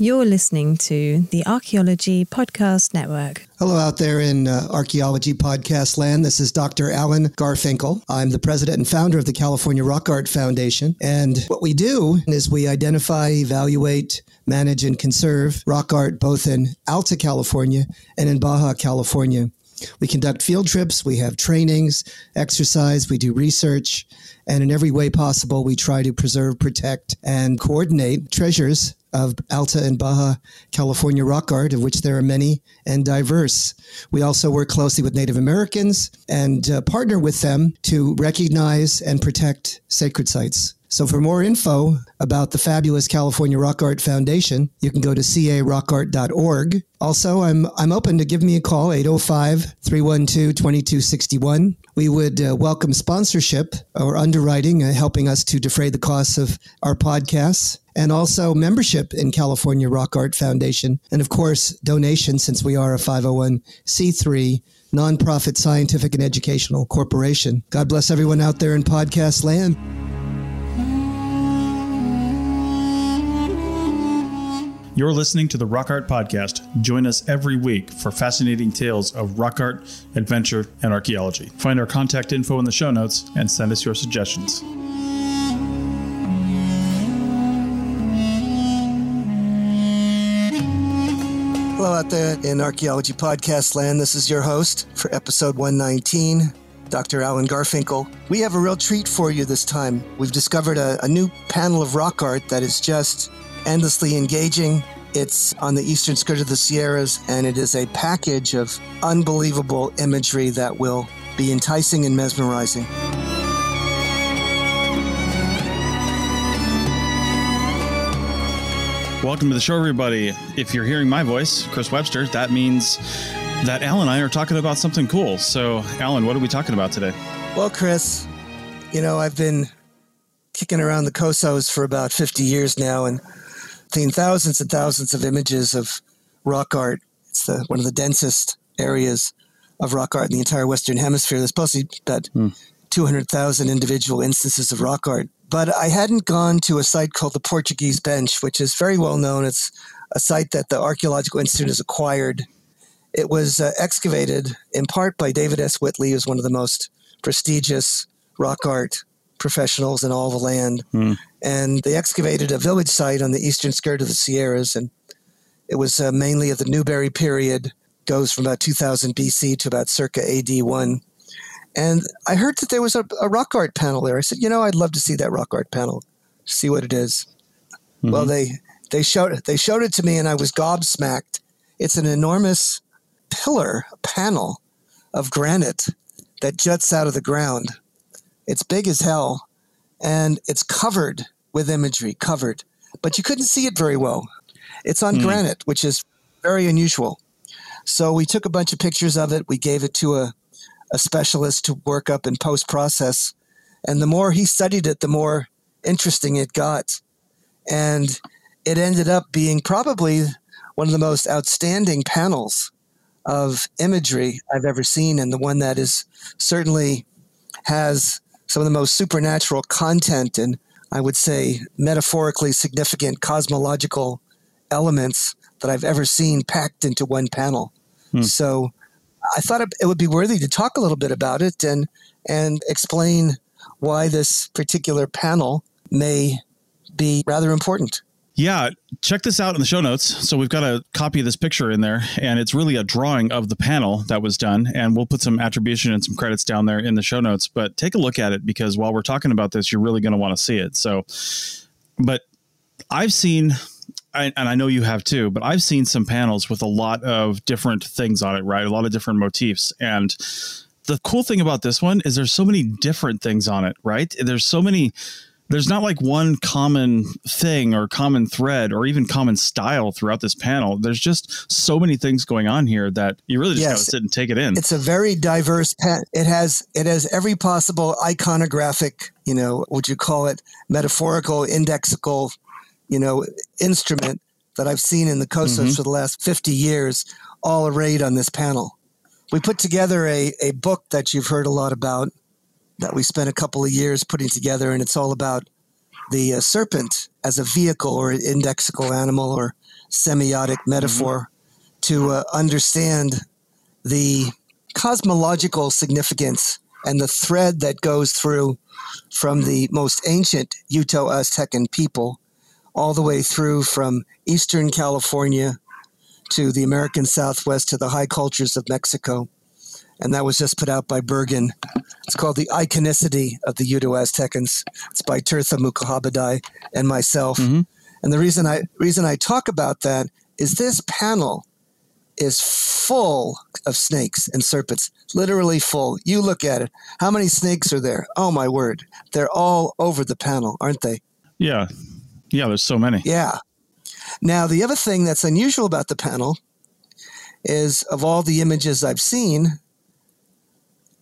You're listening to the Archaeology Podcast Network. Hello, out there in uh, archaeology podcast land. This is Dr. Alan Garfinkel. I'm the president and founder of the California Rock Art Foundation. And what we do is we identify, evaluate, manage, and conserve rock art both in Alta California and in Baja California. We conduct field trips, we have trainings, exercise, we do research, and in every way possible, we try to preserve, protect, and coordinate treasures of Alta and Baja California rock art, of which there are many and diverse. We also work closely with Native Americans and uh, partner with them to recognize and protect sacred sites. So for more info about the fabulous California Rock Art Foundation, you can go to carockart.org. Also, I'm I'm open to give me a call 805-312-2261. We would uh, welcome sponsorship or underwriting uh, helping us to defray the costs of our podcasts and also membership in California Rock Art Foundation and of course donation since we are a 501c3 nonprofit scientific and educational corporation. God bless everyone out there in podcast land. You're listening to the Rock Art Podcast. Join us every week for fascinating tales of rock art, adventure, and archaeology. Find our contact info in the show notes and send us your suggestions. Hello, out there in Archaeology Podcast Land. This is your host for episode 119, Dr. Alan Garfinkel. We have a real treat for you this time. We've discovered a, a new panel of rock art that is just endlessly engaging. It's on the eastern skirt of the Sierras, and it is a package of unbelievable imagery that will be enticing and mesmerizing. Welcome to the show, everybody. If you're hearing my voice, Chris Webster, that means that Alan and I are talking about something cool. So, Alan, what are we talking about today? Well, Chris, you know, I've been kicking around the Cosos for about 50 years now and seen thousands and thousands of images of rock art. It's the, one of the densest areas of rock art in the entire Western Hemisphere. There's supposed to be about hmm. 200,000 individual instances of rock art. But I hadn't gone to a site called the Portuguese Bench, which is very well known. It's a site that the Archaeological Institute has acquired. It was uh, excavated in part by David S. Whitley, who's one of the most prestigious rock art professionals in all the land. And they excavated a village site on the eastern skirt of the Sierras. And it was uh, mainly of the Newberry period, goes from about 2000 BC to about circa AD 1. And I heard that there was a, a rock art panel there. I said, you know, I'd love to see that rock art panel, see what it is. Mm-hmm. Well, they they showed it. They showed it to me, and I was gobsmacked. It's an enormous pillar panel of granite that juts out of the ground. It's big as hell, and it's covered with imagery, covered, but you couldn't see it very well. It's on hmm. granite, which is very unusual. So we took a bunch of pictures of it. We gave it to a a specialist to work up and post process. And the more he studied it, the more interesting it got. And it ended up being probably one of the most outstanding panels of imagery I've ever seen, and the one that is certainly has some of the most supernatural content and I would say metaphorically significant cosmological elements that I've ever seen packed into one panel. Hmm. So I thought it would be worthy to talk a little bit about it and and explain why this particular panel may be rather important. Yeah, check this out in the show notes. So we've got a copy of this picture in there, and it's really a drawing of the panel that was done. And we'll put some attribution and some credits down there in the show notes. But take a look at it because while we're talking about this, you're really going to want to see it. So, but I've seen, I, and I know you have too, but I've seen some panels with a lot of different things on it, right? A lot of different motifs. And the cool thing about this one is there's so many different things on it, right? There's so many there's not like one common thing or common thread or even common style throughout this panel. There's just so many things going on here that you really just Yes. gotta sit and take it in. It's a very diverse pen. It has it has every possible iconographic, you know, would you call it metaphorical, indexical, you know, instrument that I've seen in the Cosos Mhm. for the last 50 years, all arrayed on this panel. We put together a, a book that you've heard a lot about that we spent a couple of years putting together, and it's all about the uh, serpent as a vehicle or an indexical animal or semiotic metaphor to uh, understand the cosmological significance and the thread that goes through from the most ancient Uto Aztecan people all the way through from Eastern California to the American Southwest to the high cultures of Mexico. And that was just put out by Bergen. It's called The Iconicity of the Uto Aztecans. It's by Tirtha Mukhopadhyay and myself. Mhm. And the reason I reason I talk about that is this panel is full of snakes and serpents, literally full. You look at it. How many snakes are there? Oh my word. They're all over the panel, aren't they? yeah. Yeah, there's so many. Yeah. Now, the other thing that's unusual about the panel is of all the images I've seen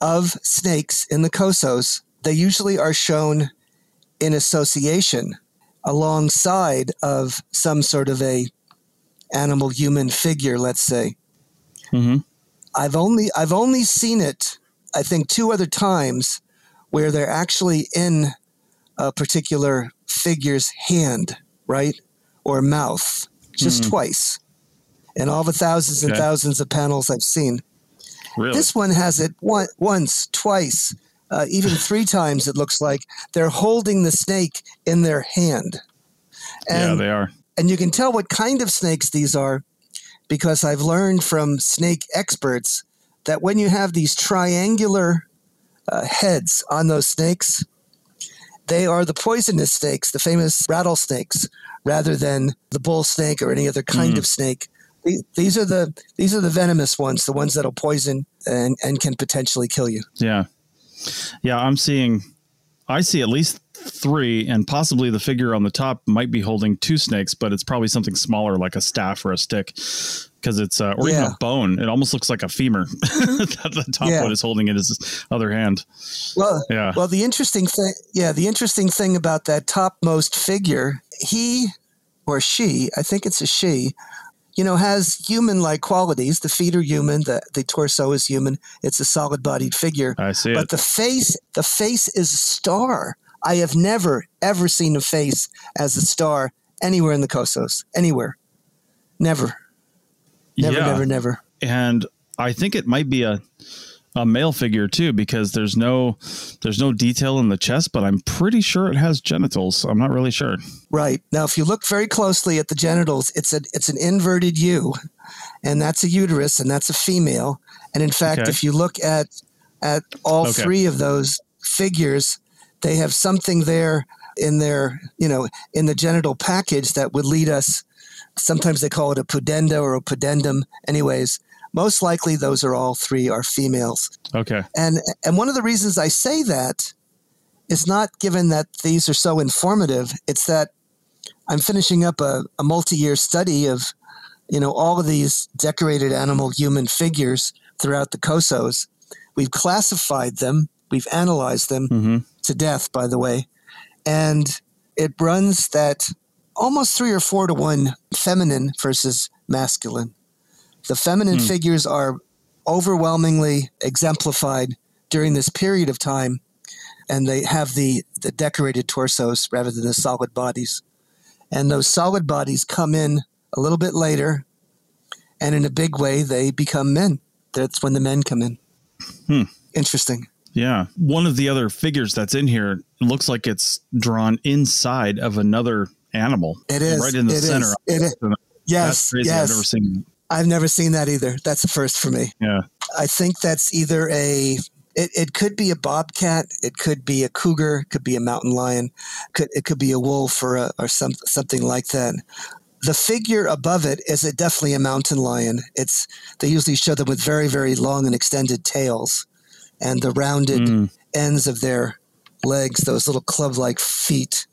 of snakes in the Cosos, they usually are shown in association alongside of some sort of a animal human figure, let's say. hmm I've only I've only seen it, I think, two other times where they're actually in a particular figure's hand, right, or mouth, just twice, in all the thousands and Okay. thousands of panels I've seen. Really? This one has it one, once, twice, uh, even three times. It looks like they're holding the snake in their hand, yeah, and they are. and you can tell what kind of snakes these are because I've learned from snake experts that when you have these triangular uh, heads on those snakes, they are the poisonous snakes, the famous rattlesnakes, rather than the bull snake or any other kind Mm. of snake. These are the these are the venomous ones, the ones that'll poison and, and can potentially kill you. Yeah. Yeah, I'm seeing I see at least three and possibly the figure on the top might be holding two snakes, but it's probably something smaller like a staff or a stick because it's uh, or even a bone. It almost looks like a femur that the top Yeah. one is holding in his other hand. Well, Yeah. Well, the interesting thing, yeah, the interesting thing about that topmost figure, he or she, I think it's a she, you know, has human-like qualities. The feet are human, the the torso is human. It's a solid-bodied figure, I see but it. the face, the face is a star. I have never ever seen a face as a star anywhere in the Cosos, anywhere, never, never, yeah. never, never. and I think it might be a a male figure too because there's no there's no detail in the chest, but I'm pretty sure it has genitals. I'm not really sure. Right. Now, if you look very closely at the genitals, it's a it's an inverted U, and that's a uterus, and that's a female. And in fact, Okay. if you look at at all Okay. three of those figures, they have something there in their you know in the genital package that would lead us. Sometimes they call it a pudenda or a pudendum. Anyways, most likely those are all three are females. Okay. And and one of the reasons I say that is not given that these are so informative. It's that I'm finishing up a, a multi-year study of, you know, all of these decorated animal human figures throughout the Cosos. We've classified them, we've analyzed them hmm to death, by the way, and it runs that almost three or four to one feminine versus masculine. The feminine Hmm. figures are overwhelmingly exemplified during this period of time, and they have the, the decorated torsos rather than the solid bodies. And those solid bodies come in a little bit later, and in a big way, they become men. That's when the men come in. Hmm. Interesting. Yeah. One of the other figures that's in here looks like it's drawn inside of another animal. It is. Right in the It is. center. It is. Yes. yes. I've never seen. I've never seen that either. That's a first for me. Yeah. I think that's either a it, it could be a bobcat, it could be a cougar, it could be a mountain lion, could it could be a wolf or a, or some something like that. The figure above it is a, definitely a mountain lion. It's they usually show them with very very long and extended tails, and the rounded Mm. ends of their legs, those little club like feet,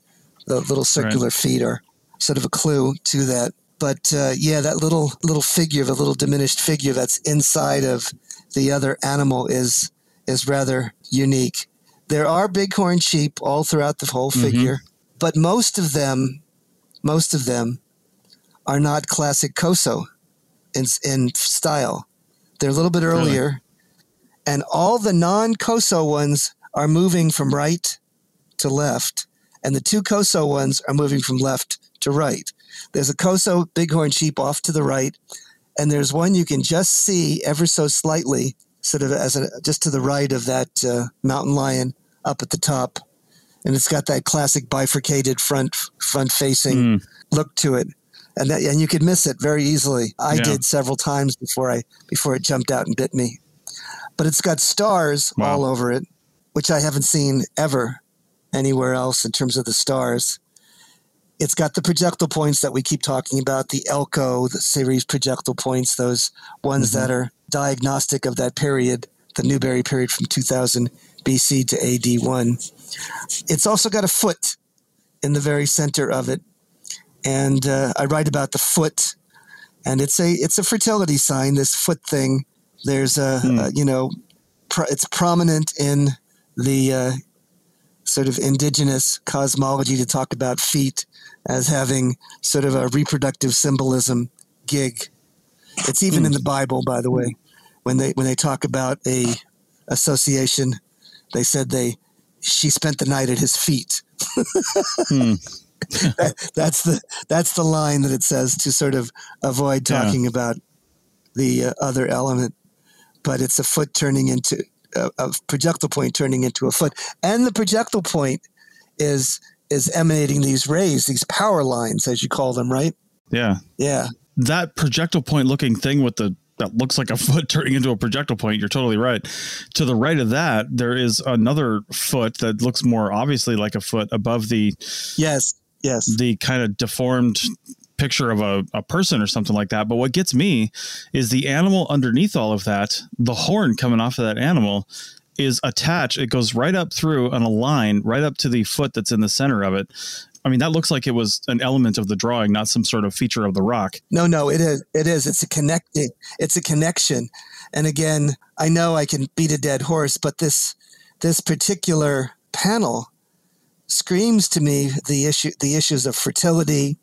the little circular right. feet are sort of a clue to that. But uh, yeah, that little little figure, the little diminished figure that's inside of the other animal is is rather unique. There are bighorn sheep all throughout the whole mm-hmm. figure, mm-hmm. but most of them, most of them, are not classic Coso in in style. They're a little bit earlier, really? and all the non Coso ones are moving from right to left, and the two Coso ones are moving from left to right. There's a Coso bighorn sheep off to the right, and there's one you can just see ever so slightly, sort of as a, just to the right of that uh, mountain lion up at the top, and it's got that classic bifurcated front front facing mm. look to it. And that, and you could miss it very easily. I yeah. did several times before I before it jumped out and bit me. But it's got stars wow. all over it, which I haven't seen ever anywhere else in terms of the stars. It's got the projectile points that we keep talking about, the Elko, the series projectile points, those ones mm-hmm. that are diagnostic of that period, the Newberry period from 2000 BC to AD 1. It's also got a foot in the very center of it. And uh, I write about the foot, and it's a it's a fertility sign. This foot thing. There's a, hmm. a you know, it's prominent in the uh, sort of indigenous cosmology to talk about feet as having sort of a reproductive symbolism gig. It's even mm. in the Bible, by the way, when they when they talk about a association, they said they she spent the night at his feet. mm. that, that's the that's the line that it says to sort of avoid talking yeah. about the uh, other element. But it's a foot turning into a, a projectile point turning into a foot, and the projectile point is is emanating these rays, these power lines, as you call them, right? Yeah, yeah. That projectile point looking thing with the that looks like a foot turning into a projectile point. You're totally right. To the right of that, there is another foot that looks more obviously like a foot above the yes, yes, the kind of deformed picture of a, a person or something like that. But what gets me is the animal underneath all of that, the horn coming off of that animal is attached. It goes right up through on a line, right up to the foot that's in the center of it. I mean, that looks like it was an element of the drawing, not some sort of feature of the rock. No, no, it is. It is. It's a connecting. It's a connection. And again, I know I can beat a dead horse, but this this particular panel screams to me the issue the issues of fertility,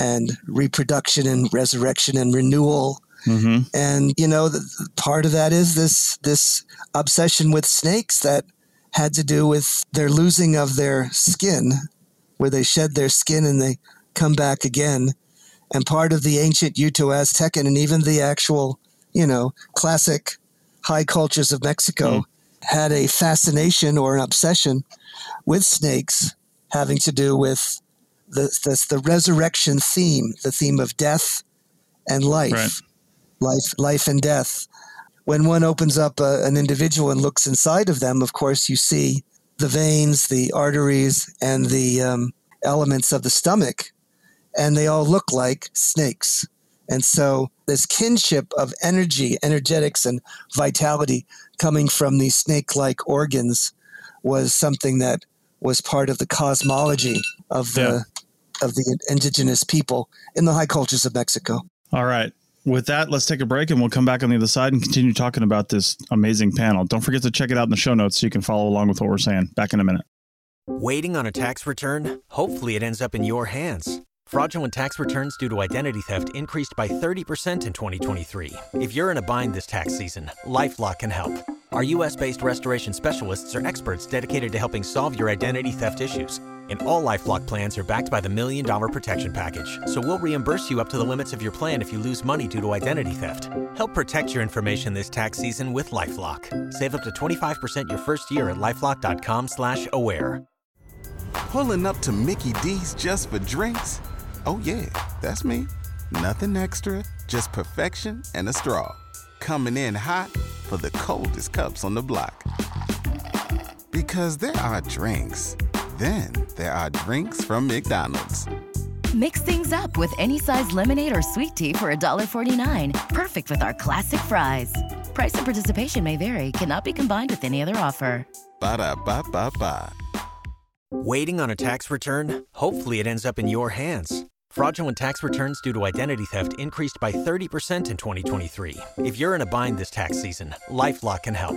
and reproduction and resurrection and renewal. Mm-hmm. And you know, the, part of that is this this obsession with snakes that had to do with their losing of their skin, where they shed their skin and they come back again. And part of the ancient Uto Aztecan and even the actual, you know, classic high cultures of Mexico mm. had a fascination or an obsession with snakes having to do with the, the, the resurrection theme, the theme of death and life, right. life, life and death. When one opens up a, an individual and looks inside of them, of course, you see the veins, the arteries, and the um, elements of the stomach, and they all look like snakes. And so, this kinship of energy, energetics, and vitality coming from these snake like organs was something that was part of the cosmology of the of the indigenous people in the high cultures of Mexico. All right. With that, let's take a break and we'll come back on the other side and continue talking about this amazing panel. Don't forget to check it out in the show notes so you can follow along with what we're saying. Back in a minute. Waiting on a tax return? Hopefully, it ends up in your hands. Fraudulent tax returns due to identity theft increased by 30% in 2023. If you're in a bind this tax season, LifeLock can help. Our U.S. based restoration specialists are experts dedicated to helping solve your identity theft issues and all LifeLock plans are backed by the Million Dollar Protection Package. So we'll reimburse you up to the limits of your plan if you lose money due to identity theft. Help protect your information this tax season with LifeLock. Save up to 25% your first year at LifeLock.com slash aware. Pulling up to Mickey D's just for drinks? Oh yeah, that's me. Nothing extra, just perfection and a straw. Coming in hot for the coldest cups on the block. Because there are drinks then there are drinks from McDonald's. Mix things up with any size lemonade or sweet tea for $1.49. Perfect with our classic fries. Price and participation may vary, cannot be combined with any other offer. Ba da ba ba ba. Waiting on a tax return? Hopefully, it ends up in your hands. Fraudulent tax returns due to identity theft increased by 30% in 2023. If you're in a bind this tax season, LifeLock can help.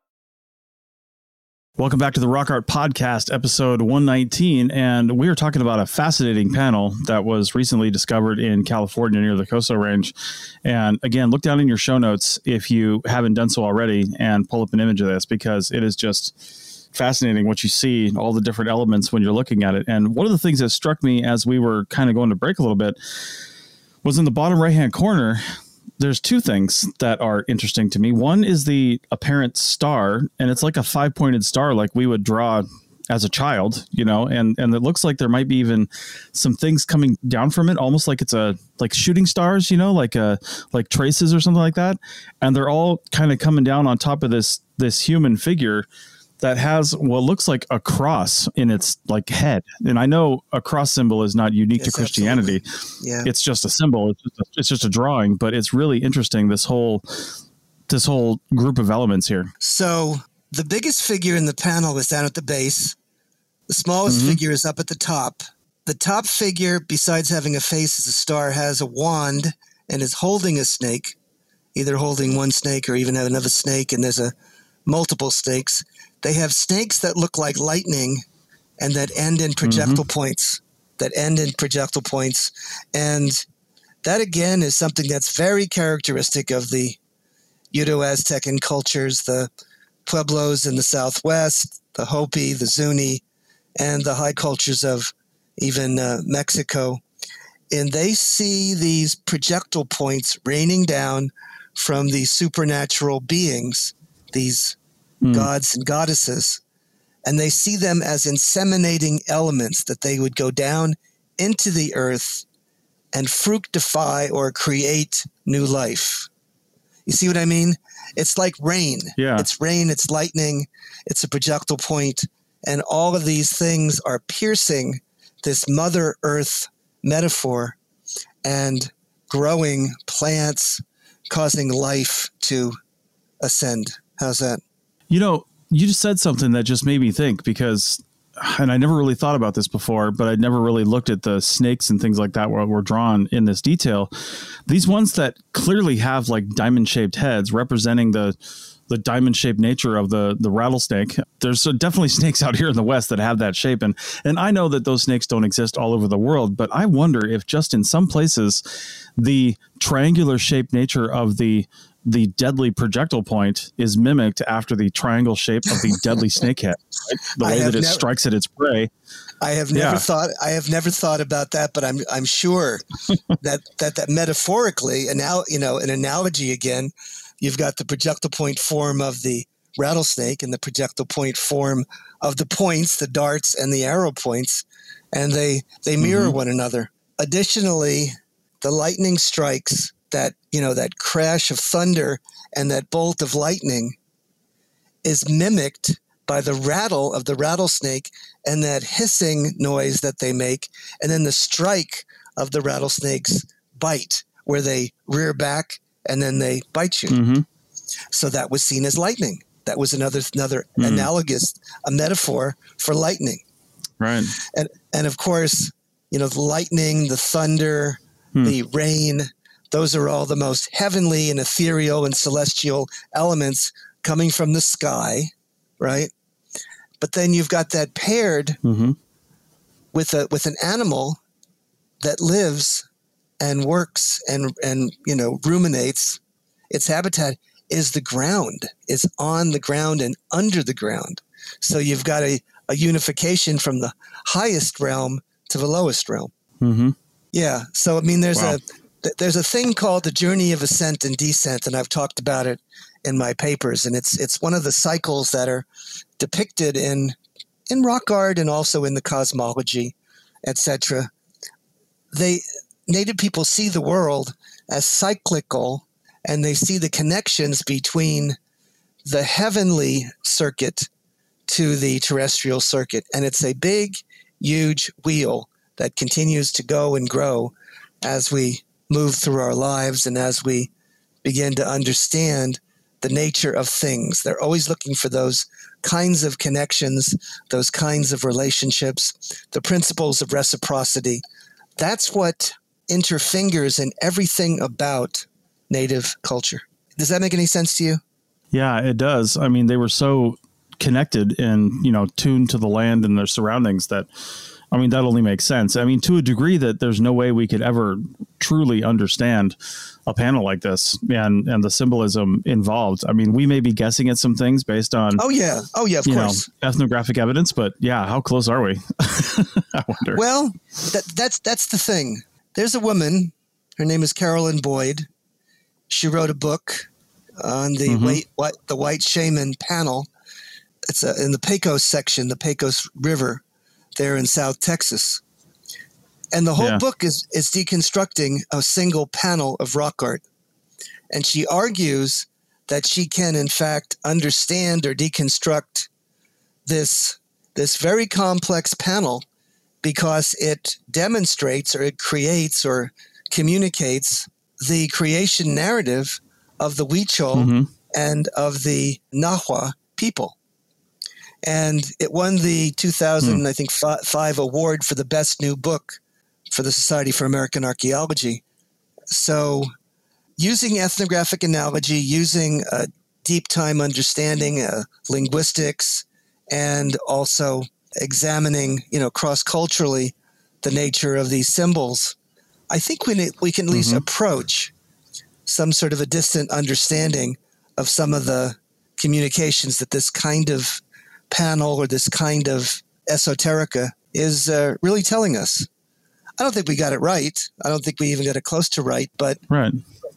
Welcome back to the Rock Art Podcast, episode 119. And we are talking about a fascinating panel that was recently discovered in California near the Coso Range. And again, look down in your show notes if you haven't done so already and pull up an image of this because it is just fascinating what you see, all the different elements when you're looking at it. And one of the things that struck me as we were kind of going to break a little bit was in the bottom right hand corner, there's two things that are interesting to me. One is the apparent star, and it's like a five pointed star, like we would draw as a child, you know, and and it looks like there might be even some things coming down from it, almost like it's a like shooting stars, you know, like a like traces or something like that, and they're all kind of coming down on top of this this human figure that has what looks like a cross in its like head. And I know a cross symbol is not unique yes, to Christianity. Absolutely. Yeah. It's just a symbol. It's just a, it's just a drawing, but it's really interesting this whole this whole group of elements here. So the biggest figure in the panel is down at the base. The smallest mm-hmm. figure is up at the top. The top figure, besides having a face as a star, has a wand and is holding a snake, either holding one snake or even have another snake, and there's a multiple snakes. They have snakes that look like lightning and that end in projectile mm-hmm. points, that end in projectile points. And that again is something that's very characteristic of the Uto Aztecan cultures, the Pueblos in the Southwest, the Hopi, the Zuni, and the high cultures of even uh, Mexico. And they see these projectile points raining down from these supernatural beings, these mm. gods and goddesses, and they see them as inseminating elements that they would go down into the earth and fructify or create new life. You see what I mean? It's like rain. Yeah. It's rain, it's lightning, it's a projectile point, and all of these things are piercing this Mother Earth metaphor and growing plants, causing life to ascend. How's that? You know, you just said something that just made me think because, and I never really thought about this before, but I'd never really looked at the snakes and things like that where were drawn in this detail. These ones that clearly have like diamond shaped heads representing the the diamond shaped nature of the the rattlesnake. There's uh, definitely snakes out here in the West that have that shape, and and I know that those snakes don't exist all over the world, but I wonder if just in some places, the triangular shaped nature of the the deadly projectile point is mimicked after the triangle shape of the deadly snakehead. Right? The way that it never, strikes at its prey. I have never yeah. thought I have never thought about that, but I'm I'm sure that that that metaphorically, and now you know, an analogy again, you've got the projectile point form of the rattlesnake and the projectile point form of the points, the darts and the arrow points, and they they mirror mm-hmm. one another. Additionally, the lightning strikes that you know that crash of thunder and that bolt of lightning is mimicked by the rattle of the rattlesnake and that hissing noise that they make and then the strike of the rattlesnake's bite where they rear back and then they bite you mm-hmm. so that was seen as lightning that was another another mm. analogous a metaphor for lightning right and and of course you know the lightning the thunder hmm. the rain those are all the most heavenly and ethereal and celestial elements coming from the sky, right? But then you've got that paired mm-hmm. with a with an animal that lives and works and and you know ruminates. Its habitat is the ground. It's on the ground and under the ground. So you've got a, a unification from the highest realm to the lowest realm. Mm-hmm. Yeah. So I mean, there's wow. a there's a thing called the journey of ascent and descent, and I've talked about it in my papers. And it's it's one of the cycles that are depicted in in rock art and also in the cosmology, etc. They native people see the world as cyclical, and they see the connections between the heavenly circuit to the terrestrial circuit. And it's a big, huge wheel that continues to go and grow as we move through our lives and as we begin to understand the nature of things. They're always looking for those kinds of connections, those kinds of relationships, the principles of reciprocity. That's what interfingers in everything about native culture. Does that make any sense to you? Yeah, it does. I mean, they were so connected and, you know, tuned to the land and their surroundings that I mean, that only makes sense. I mean, to a degree that there's no way we could ever truly understand a panel like this and and the symbolism involved. I mean, we may be guessing at some things based on oh yeah, oh yeah, of course, know, ethnographic evidence, but yeah, how close are we? I wonder. Well, that, that's that's the thing. There's a woman. Her name is Carolyn Boyd. She wrote a book on the mm-hmm. white, white the white shaman panel. It's a, in the Pecos section, the Pecos River there in South Texas. And the whole yeah. book is, is deconstructing a single panel of rock art. And she argues that she can, in fact, understand or deconstruct this, this very complex panel because it demonstrates or it creates or communicates the creation narrative of the Huichol mm-hmm. and of the Nahua people and it won the 2000 hmm. I think five award for the best new book for the Society for American Archaeology. So, using ethnographic analogy, using a deep time understanding, uh, linguistics, and also examining, you know, cross culturally the nature of these symbols, I think we we can at least mm-hmm. approach some sort of a distant understanding of some of the communications that this kind of panel or this kind of esoterica is uh, really telling us. I don't think we got it right. I don't think we even got it close to right, but right.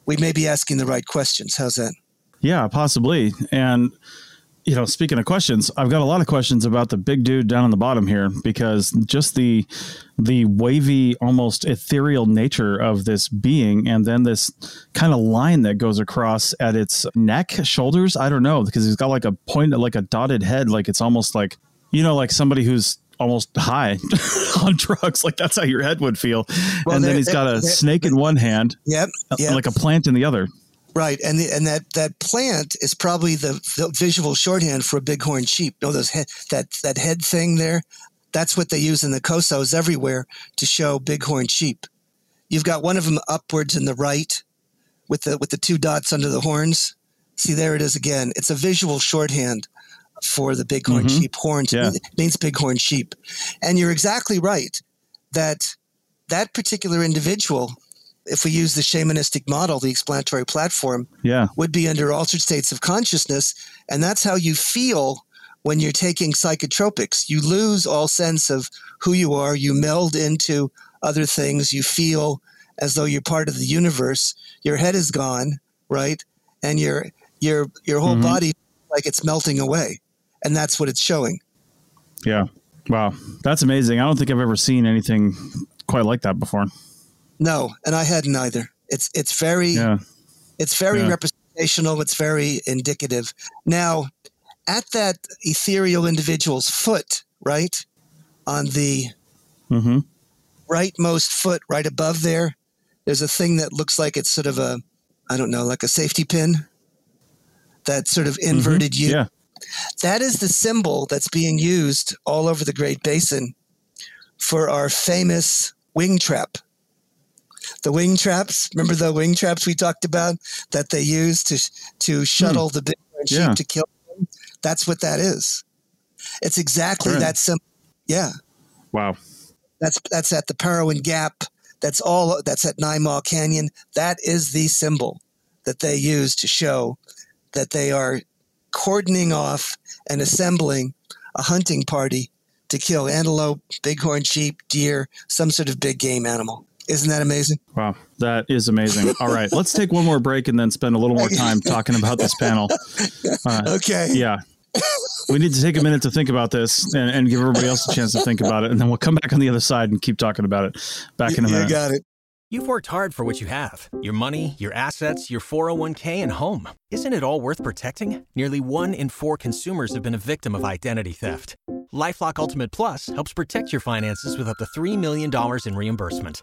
we may be asking the right questions. How's that? Yeah, possibly. And you know, speaking of questions, I've got a lot of questions about the big dude down on the bottom here because just the the wavy, almost ethereal nature of this being, and then this kind of line that goes across at its neck, shoulders. I don't know because he's got like a point, like a dotted head, like it's almost like you know, like somebody who's almost high on drugs. Like that's how your head would feel. Well, and then he's got a snake in one hand, yep, uh, yep, like a plant in the other. Right, and the, and that, that plant is probably the, the visual shorthand for a bighorn sheep. You know those head, that that head thing there. That's what they use in the Cosos everywhere to show bighorn sheep. You've got one of them upwards in the right, with the with the two dots under the horns. See, there it is again. It's a visual shorthand for the bighorn mm-hmm. sheep horns. Yeah. It means bighorn sheep, and you're exactly right that that particular individual if we use the shamanistic model, the explanatory platform, yeah. would be under altered states of consciousness. And that's how you feel when you're taking psychotropics. You lose all sense of who you are, you meld into other things, you feel as though you're part of the universe. Your head is gone, right? And your your your whole mm-hmm. body like it's melting away. And that's what it's showing. Yeah. Wow. That's amazing. I don't think I've ever seen anything quite like that before. No, and I hadn't either. It's it's very yeah. it's very yeah. representational. It's very indicative. Now, at that ethereal individual's foot, right on the mm-hmm. rightmost foot, right above there, there's a thing that looks like it's sort of a I don't know, like a safety pin. That sort of mm-hmm. inverted mm-hmm. U. Yeah. That is the symbol that's being used all over the Great Basin for our famous wing trap the wing traps. Remember the wing traps we talked about that they use to to shuttle hmm. the big sheep yeah. to kill them? That's what that is. It's exactly right. that simple. Yeah. Wow. That's that's at the Parowan Gap. That's all. That's at Nine Mile Canyon. That is the symbol that they use to show that they are cordoning off and assembling a hunting party to kill antelope, bighorn sheep, deer, some sort of big game animal. Isn't that amazing? Wow, that is amazing. All right, let's take one more break and then spend a little more time talking about this panel. Uh, okay. Yeah. We need to take a minute to think about this and, and, give everybody else a chance to think about it, and then we'll come back on the other side and keep talking about it. Back in a minute. You got it. You've worked hard for what you have your money, your assets, your 401k, and home. Isn't it all worth protecting? Nearly one in four consumers have been a victim of identity theft. Lifelock Ultimate Plus helps protect your finances with up to $3 million in reimbursement.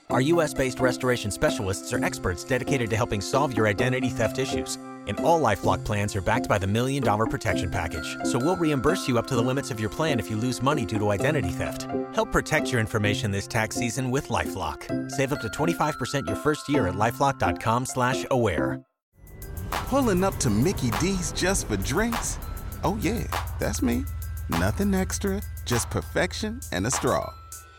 Our US based restoration specialists are experts dedicated to helping solve your identity theft issues. And all Lifelock plans are backed by the Million Dollar Protection Package. So we'll reimburse you up to the limits of your plan if you lose money due to identity theft. Help protect your information this tax season with LifeLock. Save up to 25% your first year at LifeLock.com slash aware. Pulling up to Mickey D's just for drinks? Oh yeah, that's me. Nothing extra, just perfection and a straw.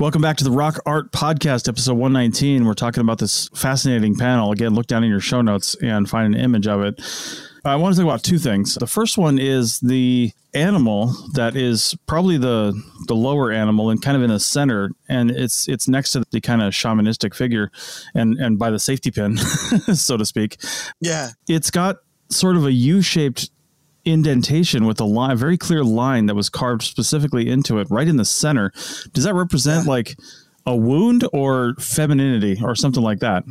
Welcome back to the Rock Art Podcast, episode 119. We're talking about this fascinating panel. Again, look down in your show notes and find an image of it. I want to talk about two things. The first one is the animal that is probably the the lower animal and kind of in the center, and it's it's next to the kind of shamanistic figure, and and by the safety pin, so to speak. Yeah. It's got sort of a U-shaped indentation with a line, a very clear line that was carved specifically into it, right in the center. Does that represent Yeah. like a wound or femininity or something like that?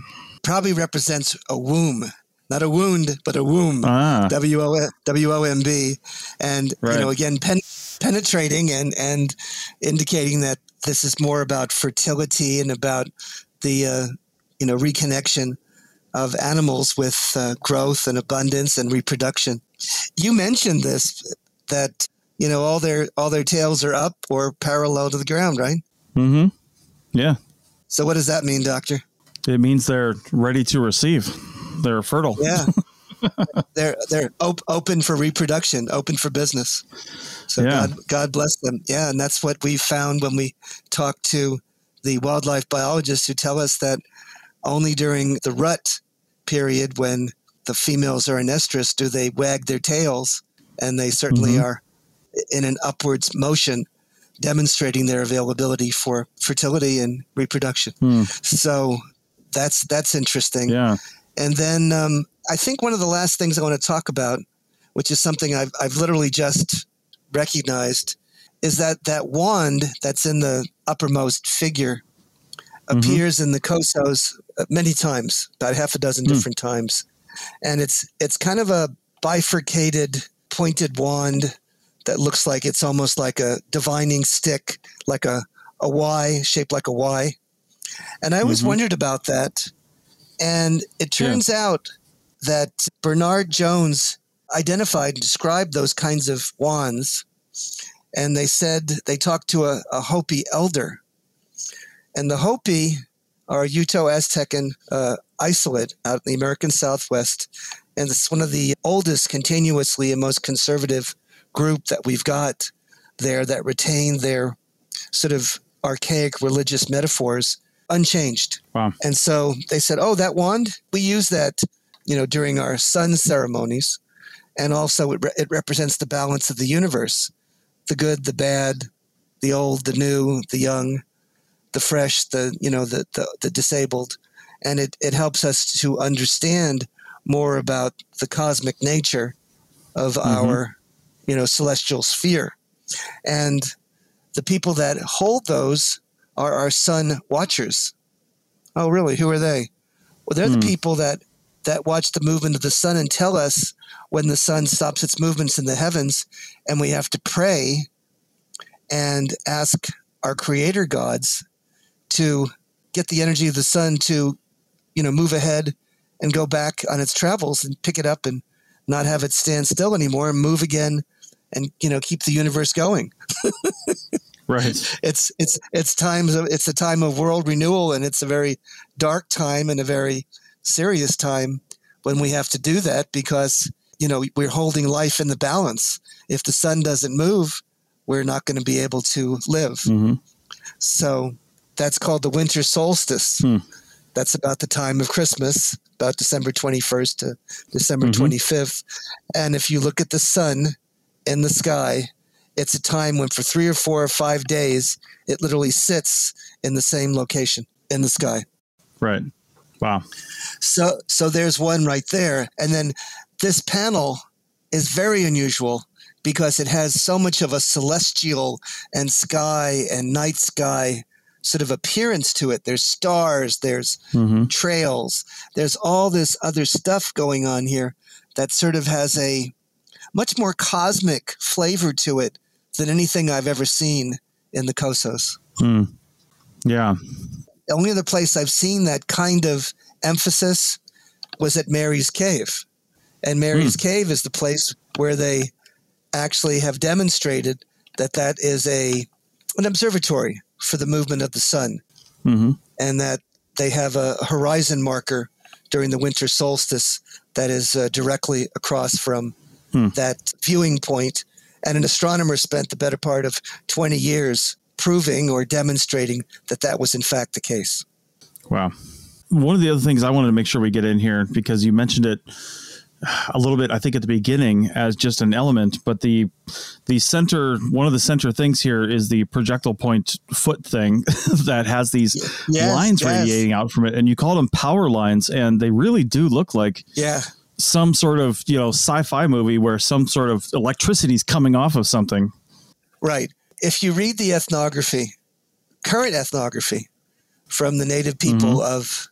Probably represents a womb. Not a wound, but a womb. Ah, W O W O M B, and Right. you know again pen, penetrating and and indicating that this is more about fertility and about the uh, you know reconnection of animals with uh, growth and abundance and reproduction. You mentioned this that you know all their all their tails are up or parallel to the ground, right? mm-hmm. Yeah, So what does that mean, Doctor? it means they're ready to receive. They're fertile. Yeah. they're they're op- open for reproduction, open for business. So Yeah. God God bless them. Yeah, and that's what we found when we talked to the wildlife biologists who tell us that only during the rut period when the females are in estrus do they wag their tails and they certainly Mhm. are in an upwards motion demonstrating their availability for fertility and reproduction. Hmm. So that's that's interesting. Yeah. And then um, I think one of the last things I want to talk about, which is something I've, I've literally just recognized, is that that wand that's in the uppermost figure appears in the Cosos many times, about half a dozen Hmm. different times. And it's it's kind of a bifurcated pointed wand that looks like it's almost like a divining stick, like a, a Y, shaped like a Y. And I always Mhm. wondered about that. And it Yeah. turns out that Bernard Jones identified and described those kinds of wands. And they said they talked to a, a Hopi elder. And the Hopi are Uto Aztecan uh, isolate out in the American Southwest. And it's one of the oldest continuously and most conservative group that we've got there that retain their sort of archaic religious metaphors unchanged. Wow. And so they said, "Oh, that wand, we use that, you know, during our sun ceremonies, and also it, re- it represents the balance of the universe, the good, the bad, the old, the new, the young, the fresh, the you know, the the, the disabled, and it it helps us to understand more about the cosmic nature of our, you know, celestial sphere, and the people that hold those are our sun watchers. Oh, really? Who are they? Well, they're Hmm. the people that that watch the movement of the sun and tell us when the sun stops its movements in the heavens, and we have to pray and ask our creator gods to get the energy of the sun to, you know, move ahead and go back on its travels and pick it up and not have it stand still anymore and move again and you know keep the universe going Right. It's it's it's times of it's a time of world renewal, and it's a very dark time and a very serious time when we have to do that because you know we're holding life in the balance. If the sun doesn't move, we're not going to be able to live. Mm-hmm. So that's called the winter solstice. Hmm. That's about the time of Christmas, about December 21st to December Mhm. 25th. And if you look at the sun in the sky, it's a time when for three or four or five days, it literally sits in the same location in the sky. Right. Wow. So, so there's one right there. And then this panel is very unusual because it has so much of a celestial and sky and night sky sort of appearance to it. There's stars, there's Mm-hmm. trails, there's all this other stuff going on here that sort of has a much more cosmic flavor to it than anything I've ever seen in the Cosos. Hmm. Yeah. The only other place I've seen that kind of emphasis was at Mary's Cave. And Mary's Cave is the place where they actually have demonstrated that that is a an observatory for the movement of the sun Mm-hmm. and that they have a horizon marker during the winter solstice that is uh, directly across from Hmm. that viewing point. And an astronomer spent the better part of 20 years proving or demonstrating that that was in fact the case. Wow. One of the other things I wanted to make sure we get in here because you mentioned it a little bit, I think, at the beginning as just an element, but the the center one of the center things here is the projectile point foot thing that has these Yes, lines yes. radiating out from it, and you call them power lines, and they really do look like Yeah. some sort of you know sci-fi movie where some sort of electricity is coming off of something. Right. If you read the ethnography, current ethnography from the native people mm-hmm. of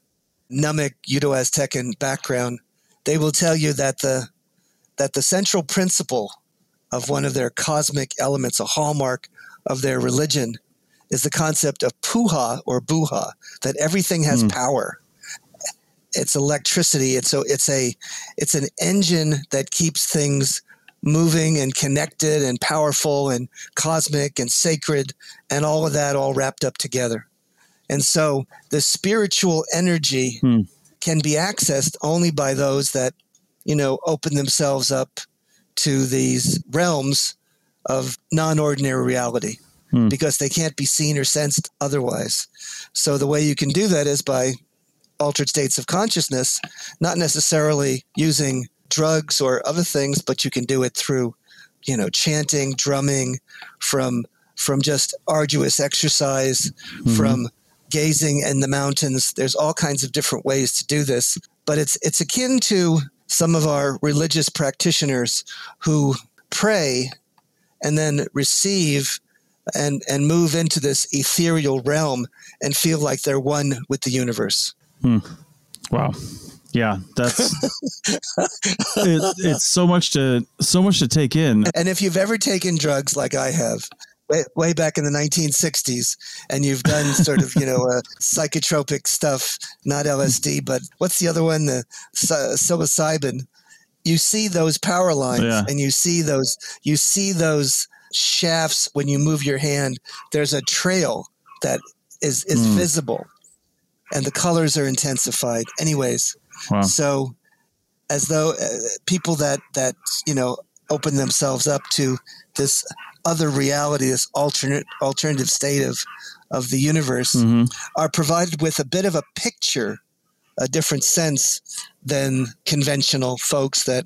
Numic Uto-Aztecan background, they will tell you that the that the central principle of one of their cosmic elements, a hallmark of their religion, is the concept of puha or buha, that everything has power. It's electricity. It's so it's a it's an engine that keeps things moving and connected and powerful and cosmic and sacred and all of that all wrapped up together. And so the spiritual energy Hmm. Can be accessed only by those that, you know, open themselves up to these realms of non ordinary reality Hmm. because they can't be seen or sensed otherwise. So the way you can do that is by altered states of consciousness, not necessarily using drugs or other things, but you can do it through, you know, chanting, drumming, from from just arduous exercise, from gazing in the mountains. There's all kinds of different ways to do this, but it's it's akin to some of our religious practitioners who pray and then receive and and move into this ethereal realm and feel like they're one with the universe. Hmm. Wow. Yeah, that's it, it's so much to so much to take in. And if you've ever taken drugs like I have, way, way back in the 1960s, and you've done sort of, you know, uh, psychotropic stuff, not LSD, but what's the other one? The psi- psilocybin. You see those power lines, Yeah. and you see those, you see those shafts when you move your hand. There's a trail that is is Mm. visible, and the colors are intensified. Anyways, Wow. so, as though uh, people that that you know open themselves up to this other reality, this alternate alternative state of of the universe, hmm are provided with a bit of a picture, a different sense than conventional folks that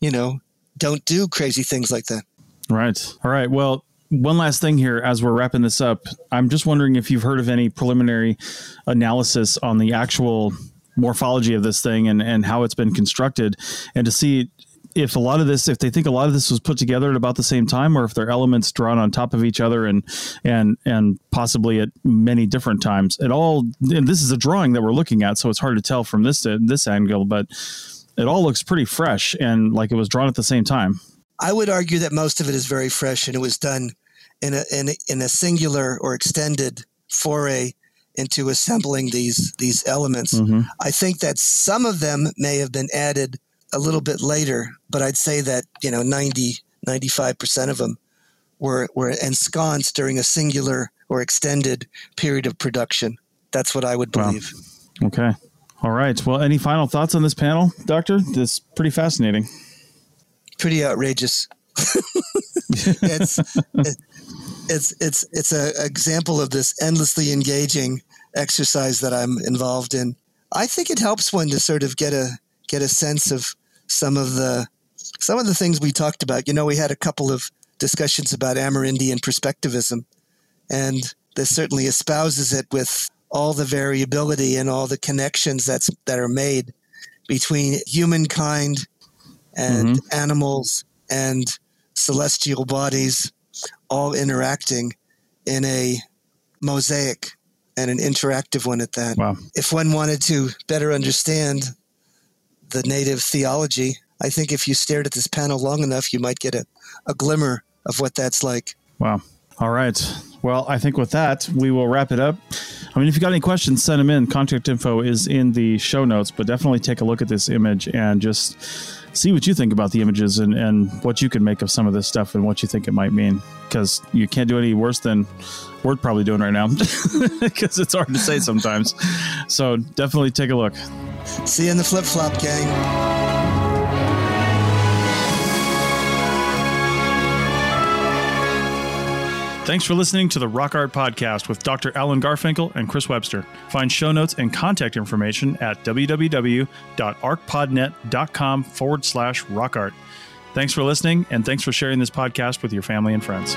you know don't do crazy things like that. Right. All right. Well, one last thing here as we're wrapping this up. I'm just wondering if you've heard of any preliminary analysis on the actual morphology of this thing and, and how it's been constructed and to see if a lot of this if they think a lot of this was put together at about the same time or if they're elements drawn on top of each other and and and possibly at many different times it all and this is a drawing that we're looking at so it's hard to tell from this this angle but it all looks pretty fresh and like it was drawn at the same time I would argue that most of it is very fresh and it was done in a in a, in a singular or extended foray into assembling these these elements. Mhm. I think that some of them may have been added a little bit later, but I'd say that, you know, 90 95% of them were, were ensconced during a singular or extended period of production. That's what I would Wow. believe. Okay. All right. Well, any final thoughts on this panel, Doctor? This is pretty fascinating. Pretty outrageous. it's it, it's it's it's a example of this endlessly engaging exercise that I'm involved in. I think it helps one to sort of get a get a sense of some of the some of the things we talked about. You know, we had a couple of discussions about Amerindian perspectivism, and this certainly espouses it with all the variability and all the connections that's that are made between humankind and mm-hmm. animals and celestial bodies all interacting in a mosaic and an interactive one at that. Wow. If one wanted to better understand the native theology, I think if you stared at this panel long enough, you might get a, a glimmer of what that's like. Wow. All right. Well, I think with that, we will wrap it up. I mean, if you got any questions, send them in. Contact info is in the show notes, but definitely take a look at this image and just see what you think about the images and, and what you can make of some of this stuff and what you think it might mean. Because you can't do any worse than we're probably doing right now, because it's hard to say sometimes. So definitely take a look. See you in the flip flop, gang. Thanks for listening to the Rock Art Podcast with Dr. Alan Garfinkel and Chris Webster. Find show notes and contact information at www.archpodnet.com forward slash rock art. Thanks for listening, and thanks for sharing this podcast with your family and friends.